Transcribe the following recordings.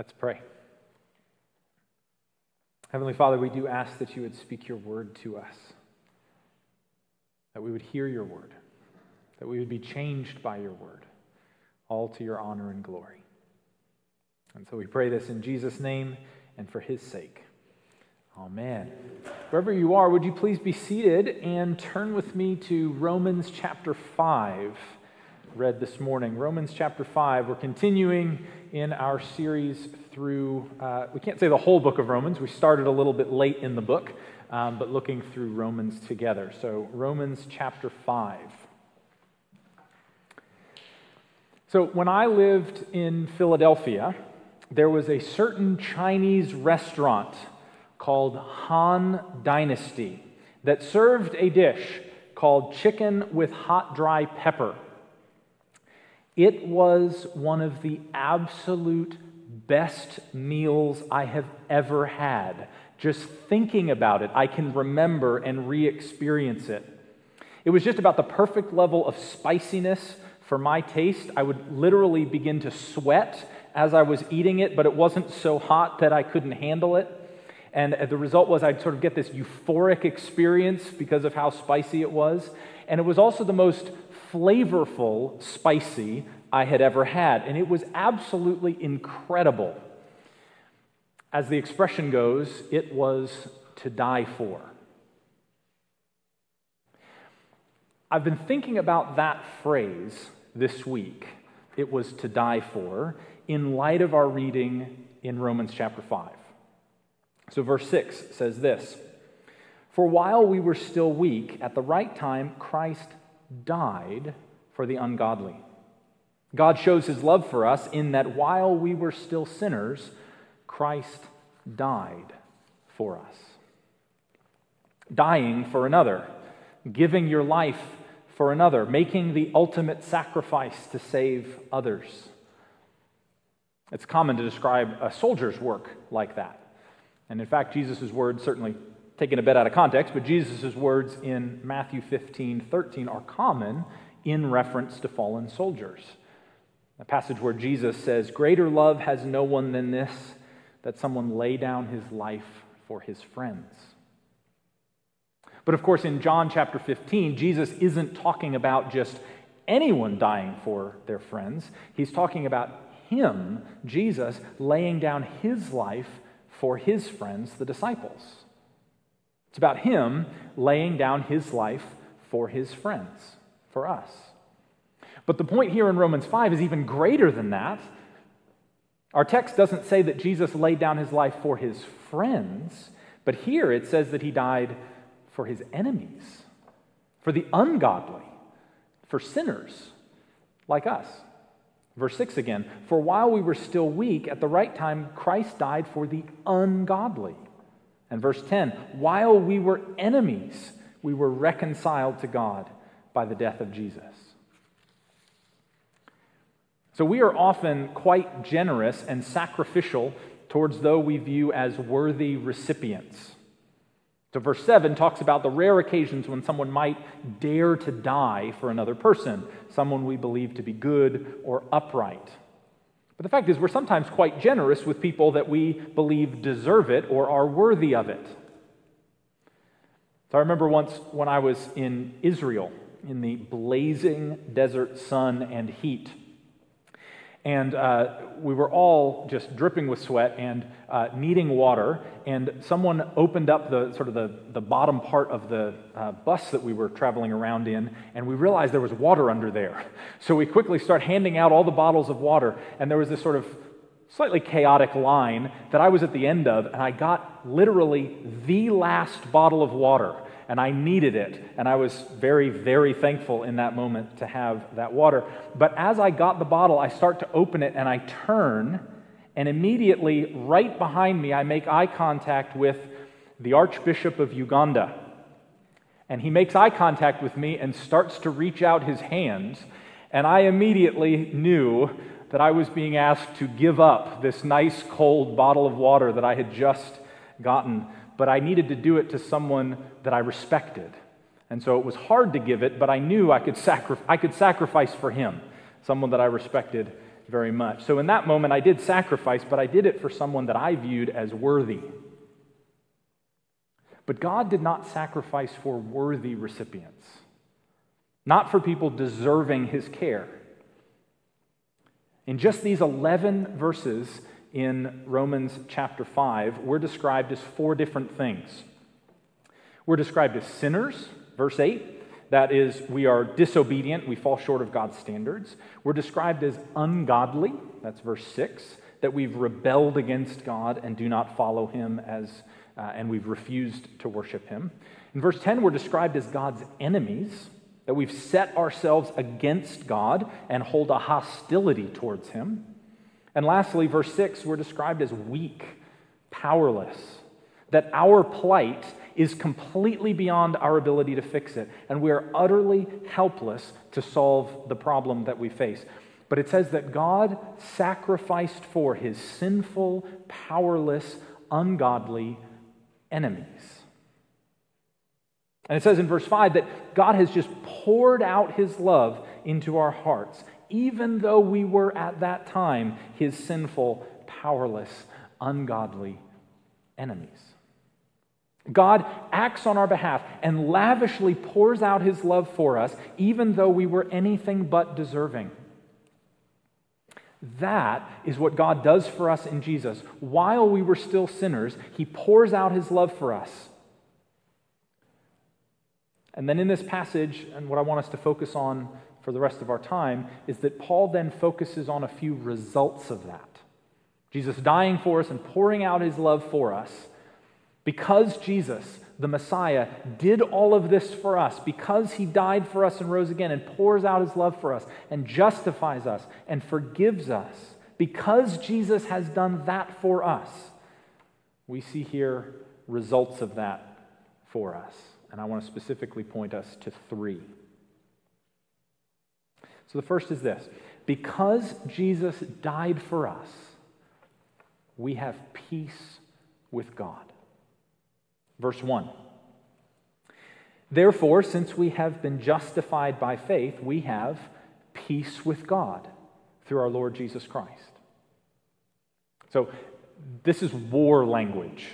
Let's pray. Heavenly Father, we do ask that you would speak your word to us, that we would hear your word, that we would be changed by your word, all to your honor and glory. And so we pray this in Jesus' name and for his sake. Amen. Wherever you are, would you please be seated and turn with me to Romans chapter 5, read this morning. Romans chapter 5. We're continuing in our series through, uh, we can't say the whole book of Romans. We started a little bit late in the book, um, but looking through Romans together. So, Romans chapter 5. So, when I lived in Philadelphia, there was a certain Chinese restaurant called Han Dynasty that served a dish called chicken with hot dry pepper. It was one of the absolute best meals I have ever had. Just thinking about it, I can remember and re experience it. It was just about the perfect level of spiciness for my taste. I would literally begin to sweat as I was eating it, but it wasn't so hot that I couldn't handle it. And uh, the result was I'd sort of get this euphoric experience because of how spicy it was. And it was also the most flavorful spicy I had ever had. And it was absolutely incredible. As the expression goes, it was to die for. I've been thinking about that phrase this week, it was to die for, in light of our reading in Romans chapter 5. So, verse 6 says this For while we were still weak, at the right time, Christ died for the ungodly. God shows his love for us in that while we were still sinners, Christ died for us. Dying for another, giving your life for another, making the ultimate sacrifice to save others. It's common to describe a soldier's work like that. And in fact, Jesus' words, certainly taken a bit out of context, but Jesus' words in Matthew 15 13 are common in reference to fallen soldiers. A passage where Jesus says, Greater love has no one than this, that someone lay down his life for his friends. But of course, in John chapter 15, Jesus isn't talking about just anyone dying for their friends. He's talking about him, Jesus, laying down his life for his friends, the disciples. It's about him laying down his life for his friends, for us. But the point here in Romans 5 is even greater than that. Our text doesn't say that Jesus laid down his life for his friends, but here it says that he died for his enemies, for the ungodly, for sinners like us. Verse 6 again For while we were still weak, at the right time, Christ died for the ungodly. And verse 10 While we were enemies, we were reconciled to God by the death of Jesus. So we are often quite generous and sacrificial towards those we view as worthy recipients. So, verse 7 talks about the rare occasions when someone might dare to die for another person, someone we believe to be good or upright. But the fact is, we're sometimes quite generous with people that we believe deserve it or are worthy of it. So, I remember once when I was in Israel in the blazing desert sun and heat. And uh, we were all just dripping with sweat and uh, needing water. And someone opened up the sort of the, the bottom part of the uh, bus that we were traveling around in, and we realized there was water under there. So we quickly start handing out all the bottles of water, and there was this sort of slightly chaotic line that I was at the end of, and I got literally the last bottle of water and I needed it. And I was very, very thankful in that moment to have that water. But as I got the bottle, I start to open it and I turn, and immediately, right behind me, I make eye contact with the Archbishop of Uganda. And he makes eye contact with me and starts to reach out his hands. And I immediately knew that I was being asked to give up this nice cold bottle of water that I had just gotten but I needed to do it to someone that I respected. And so it was hard to give it, but I knew I could, sacri- I could sacrifice for him, someone that I respected very much. So in that moment, I did sacrifice, but I did it for someone that I viewed as worthy. But God did not sacrifice for worthy recipients, not for people deserving his care. In just these 11 verses in Romans chapter 5, we're described as four different things. We're described as sinners, verse 8. That is, we are disobedient, we fall short of God's standards. We're described as ungodly, that's verse 6, that we've rebelled against God and do not follow Him as, uh, and we've refused to worship Him. In verse 10, we're described as God's enemies, that we've set ourselves against God and hold a hostility towards Him. And lastly, verse 6, we're described as weak, powerless, that our plight is completely beyond our ability to fix it, and we are utterly helpless to solve the problem that we face. But it says that God sacrificed for his sinful, powerless, ungodly enemies. And it says in verse 5 that God has just poured out his love into our hearts, even though we were at that time his sinful, powerless, ungodly enemies. God acts on our behalf and lavishly pours out his love for us, even though we were anything but deserving. That is what God does for us in Jesus. While we were still sinners, he pours out his love for us. And then in this passage, and what I want us to focus on for the rest of our time, is that Paul then focuses on a few results of that. Jesus dying for us and pouring out his love for us because Jesus, the Messiah, did all of this for us, because he died for us and rose again and pours out his love for us and justifies us and forgives us, because Jesus has done that for us, we see here results of that for us. And I want to specifically point us to three. So the first is this because Jesus died for us, we have peace with God. Verse 1. Therefore, since we have been justified by faith, we have peace with God through our Lord Jesus Christ. So, this is war language.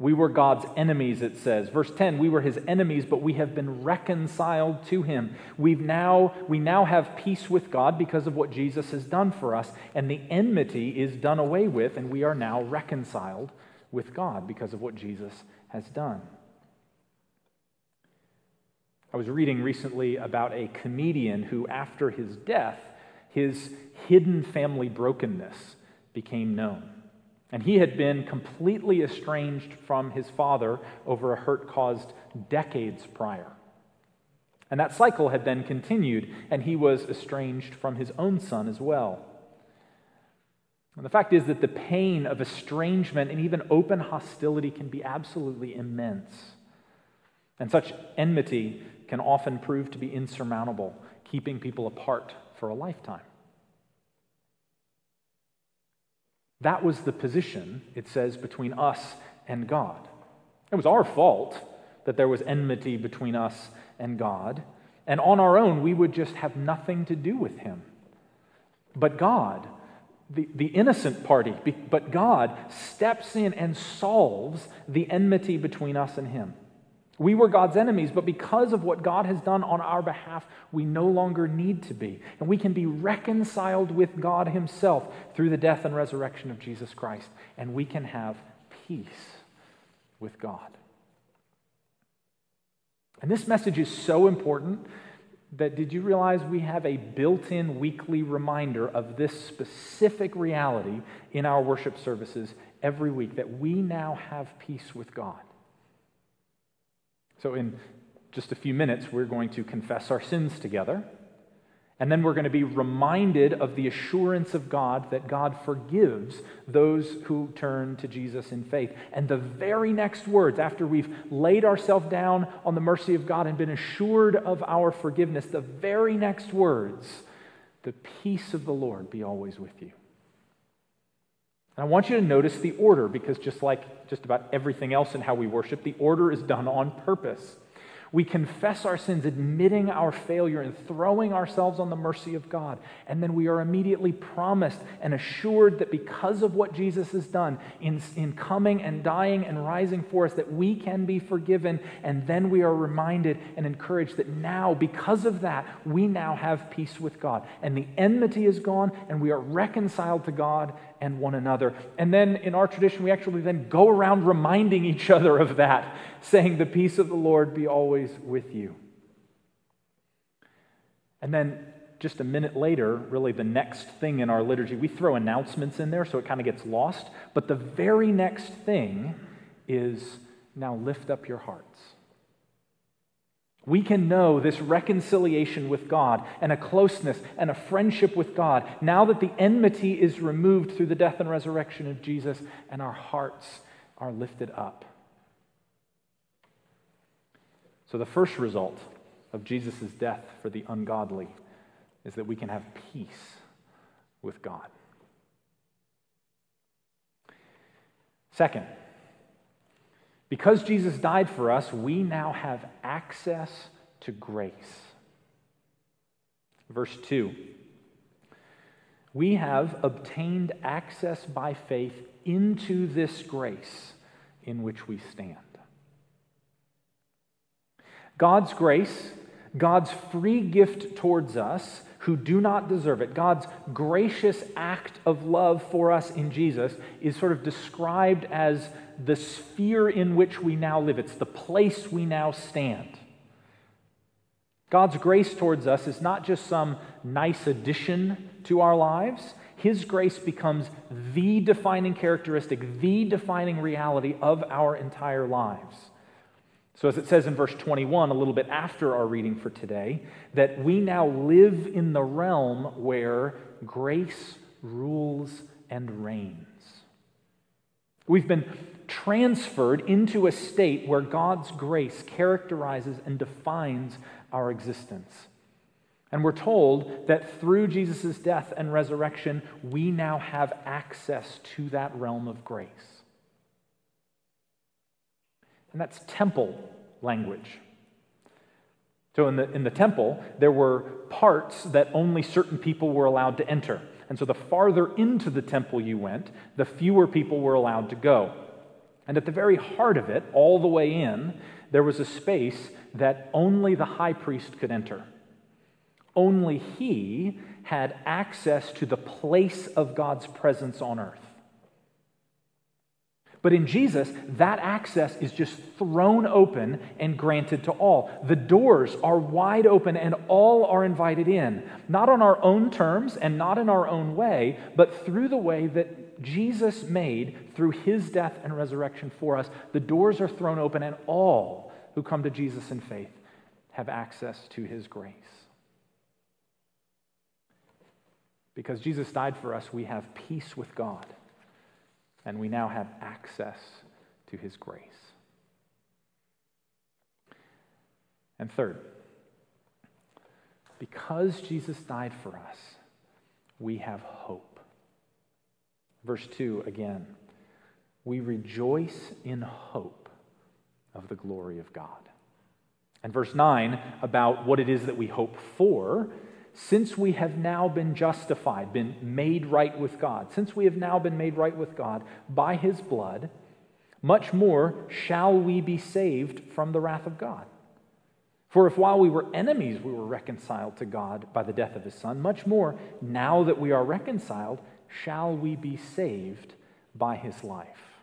We were God's enemies, it says. Verse 10, we were his enemies, but we have been reconciled to him. We've now, we now have peace with God because of what Jesus has done for us, and the enmity is done away with, and we are now reconciled with God because of what Jesus has done. I was reading recently about a comedian who, after his death, his hidden family brokenness became known. And he had been completely estranged from his father over a hurt caused decades prior. And that cycle had then continued, and he was estranged from his own son as well. And the fact is that the pain of estrangement and even open hostility can be absolutely immense. And such enmity can often prove to be insurmountable, keeping people apart for a lifetime. That was the position, it says, between us and God. It was our fault that there was enmity between us and God. And on our own, we would just have nothing to do with Him. But God, the, the innocent party, but God steps in and solves the enmity between us and Him. We were God's enemies, but because of what God has done on our behalf, we no longer need to be. And we can be reconciled with God Himself through the death and resurrection of Jesus Christ. And we can have peace with God. And this message is so important that did you realize we have a built in weekly reminder of this specific reality in our worship services every week that we now have peace with God? So, in just a few minutes, we're going to confess our sins together. And then we're going to be reminded of the assurance of God that God forgives those who turn to Jesus in faith. And the very next words, after we've laid ourselves down on the mercy of God and been assured of our forgiveness, the very next words, the peace of the Lord be always with you. And I want you to notice the order because just like just about everything else in how we worship, the order is done on purpose. We confess our sins, admitting our failure and throwing ourselves on the mercy of God. And then we are immediately promised and assured that because of what Jesus has done in, in coming and dying and rising for us, that we can be forgiven. And then we are reminded and encouraged that now, because of that, we now have peace with God. And the enmity is gone, and we are reconciled to God and one another. And then in our tradition, we actually then go around reminding each other of that, saying, The peace of the Lord be always with you. And then just a minute later, really the next thing in our liturgy, we throw announcements in there so it kind of gets lost. But the very next thing is now lift up your hearts. We can know this reconciliation with God and a closeness and a friendship with God now that the enmity is removed through the death and resurrection of Jesus and our hearts are lifted up. So, the first result of Jesus' death for the ungodly is that we can have peace with God. Second, because Jesus died for us, we now have access to grace. Verse 2 We have obtained access by faith into this grace in which we stand. God's grace, God's free gift towards us who do not deserve it, God's gracious act of love for us in Jesus, is sort of described as the sphere in which we now live, it's the place we now stand. God's grace towards us is not just some nice addition to our lives. His grace becomes the defining characteristic, the defining reality of our entire lives. So, as it says in verse 21, a little bit after our reading for today, that we now live in the realm where grace rules and reigns. We've been transferred into a state where God's grace characterizes and defines our existence. And we're told that through Jesus' death and resurrection, we now have access to that realm of grace. And that's temple language. So in the, in the temple, there were parts that only certain people were allowed to enter. And so the farther into the temple you went, the fewer people were allowed to go. And at the very heart of it, all the way in, there was a space that only the high priest could enter. Only he had access to the place of God's presence on earth. But in Jesus, that access is just thrown open and granted to all. The doors are wide open and all are invited in, not on our own terms and not in our own way, but through the way that Jesus made through his death and resurrection for us. The doors are thrown open and all who come to Jesus in faith have access to his grace. Because Jesus died for us, we have peace with God and we now have access to his grace. And third, because Jesus died for us, we have hope. Verse 2 again, we rejoice in hope of the glory of God. And verse 9 about what it is that we hope for since we have now been justified, been made right with God, since we have now been made right with God by his blood, much more shall we be saved from the wrath of God. For if while we were enemies we were reconciled to God by the death of his Son, much more, now that we are reconciled, shall we be saved by his life.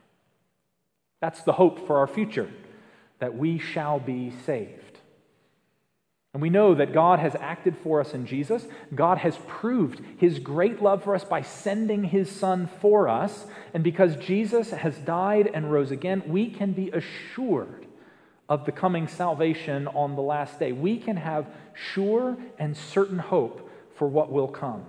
That's the hope for our future, that we shall be saved. And we know that God has acted for us in Jesus. God has proved his great love for us by sending his Son for us. And because Jesus has died and rose again, we can be assured of the coming salvation on the last day. We can have sure and certain hope for what will come.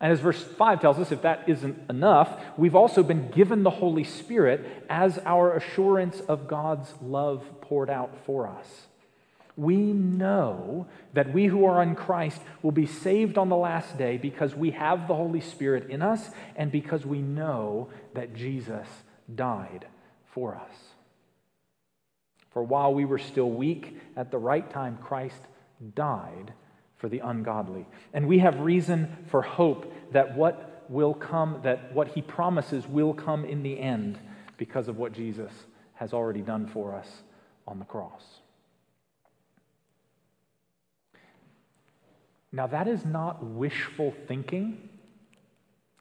And as verse 5 tells us, if that isn't enough, we've also been given the Holy Spirit as our assurance of God's love poured out for us we know that we who are in Christ will be saved on the last day because we have the Holy Spirit in us and because we know that Jesus died for us. For while we were still weak, at the right time, Christ died for the ungodly. And we have reason for hope that what will come, that what he promises will come in the end because of what Jesus has already done for us on the cross. Now, that is not wishful thinking.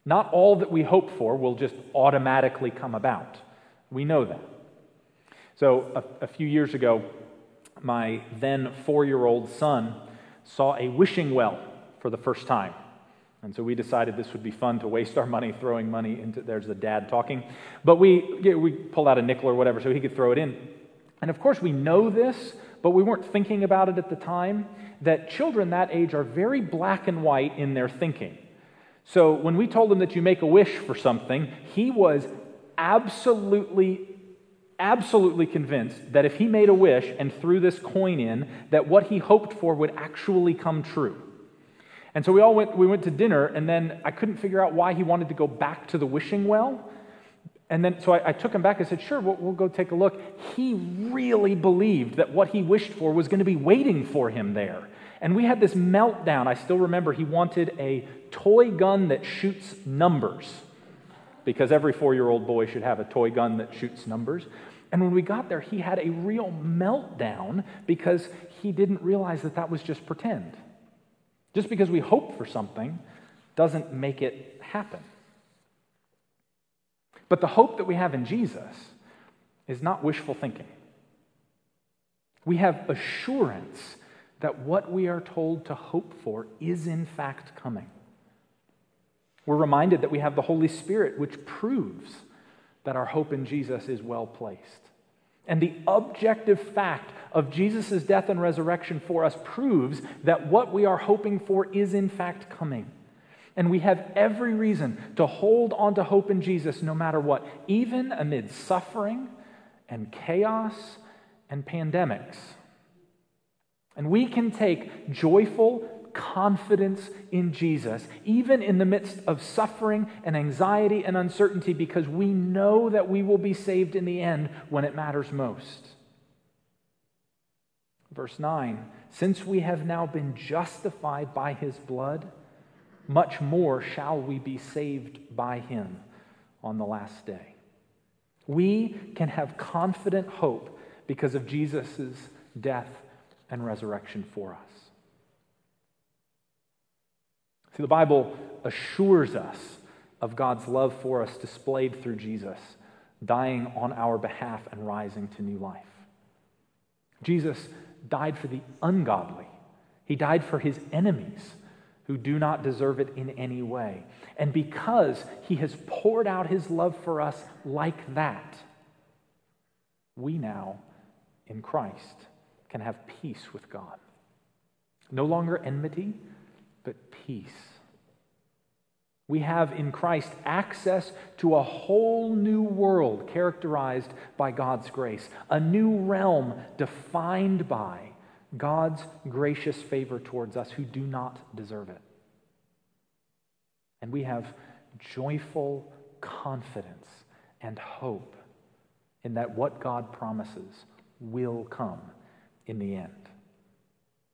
Not all that we hope for will just automatically come about. We know that. So, a, a few years ago, my then four year old son saw a wishing well for the first time. And so we decided this would be fun to waste our money throwing money into. There's the dad talking. But we, we pulled out a nickel or whatever so he could throw it in. And of course, we know this, but we weren't thinking about it at the time that children that age are very black and white in their thinking. So when we told him that you make a wish for something, he was absolutely absolutely convinced that if he made a wish and threw this coin in that what he hoped for would actually come true. And so we all went we went to dinner and then I couldn't figure out why he wanted to go back to the wishing well. And then, so I, I took him back. I said, Sure, we'll, we'll go take a look. He really believed that what he wished for was going to be waiting for him there. And we had this meltdown. I still remember he wanted a toy gun that shoots numbers, because every four year old boy should have a toy gun that shoots numbers. And when we got there, he had a real meltdown because he didn't realize that that was just pretend. Just because we hope for something doesn't make it happen. But the hope that we have in Jesus is not wishful thinking. We have assurance that what we are told to hope for is in fact coming. We're reminded that we have the Holy Spirit, which proves that our hope in Jesus is well placed. And the objective fact of Jesus' death and resurrection for us proves that what we are hoping for is in fact coming. And we have every reason to hold on to hope in Jesus no matter what, even amid suffering and chaos and pandemics. And we can take joyful confidence in Jesus, even in the midst of suffering and anxiety and uncertainty, because we know that we will be saved in the end when it matters most. Verse 9 Since we have now been justified by his blood, much more shall we be saved by him on the last day. We can have confident hope because of Jesus' death and resurrection for us. See, the Bible assures us of God's love for us displayed through Jesus, dying on our behalf and rising to new life. Jesus died for the ungodly, He died for His enemies who do not deserve it in any way. And because he has poured out his love for us like that, we now, in Christ, can have peace with God. No longer enmity, but peace. We have in Christ access to a whole new world characterized by God's grace, a new realm defined by God's gracious favor towards us who do not deserve it. And we have joyful confidence and hope in that what God promises will come in the end.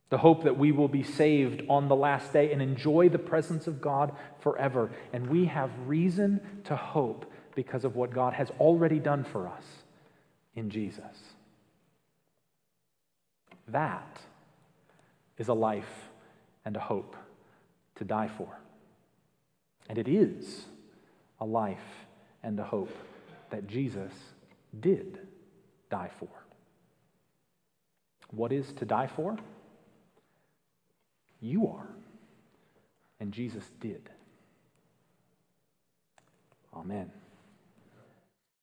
The hope that we will be saved on the last day and enjoy the presence of God forever. And we have reason to hope because of what God has already done for us in Jesus. That is a life and a hope to die for. And it is a life and a hope that Jesus did die for. What is to die for? You are. And Jesus did. Amen.